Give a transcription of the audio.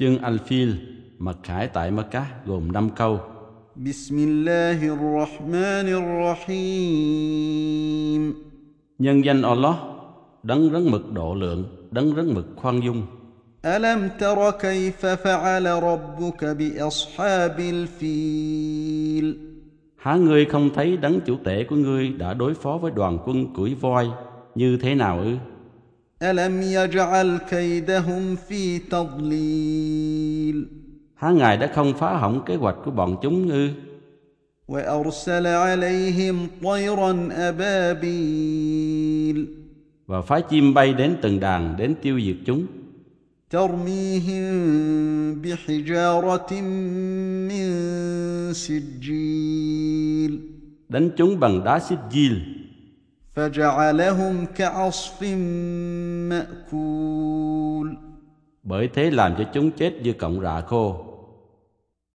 Chương Al-Fil, mặc khải tại Mecca gồm 5 câu. بسم الله الرحمن الرحيم Nhân danh Allah, đấng rất mực độ lượng, đấng rất mực khoan dung. ألم تر كيف فعل ربك بأصحاب الفيل Há ngươi không thấy đấng chủ tể của ngươi đã đối phó với đoàn quân cưỡi voi như thế nào ư? ألم يجعل كيدهم في تضليل Há Ngài đã không phá hỏng kế hoạch của bọn chúng ư? وأرسل عليهم طيرا أبابيل Và phái chim bay đến từng đàn đến tiêu diệt chúng. ترميهم بحجارة من سجيل Đánh chúng bằng đá xích diêu فجعلهم كعصف مأكول bởi thế làm cho chúng chết như cọng rạ khô.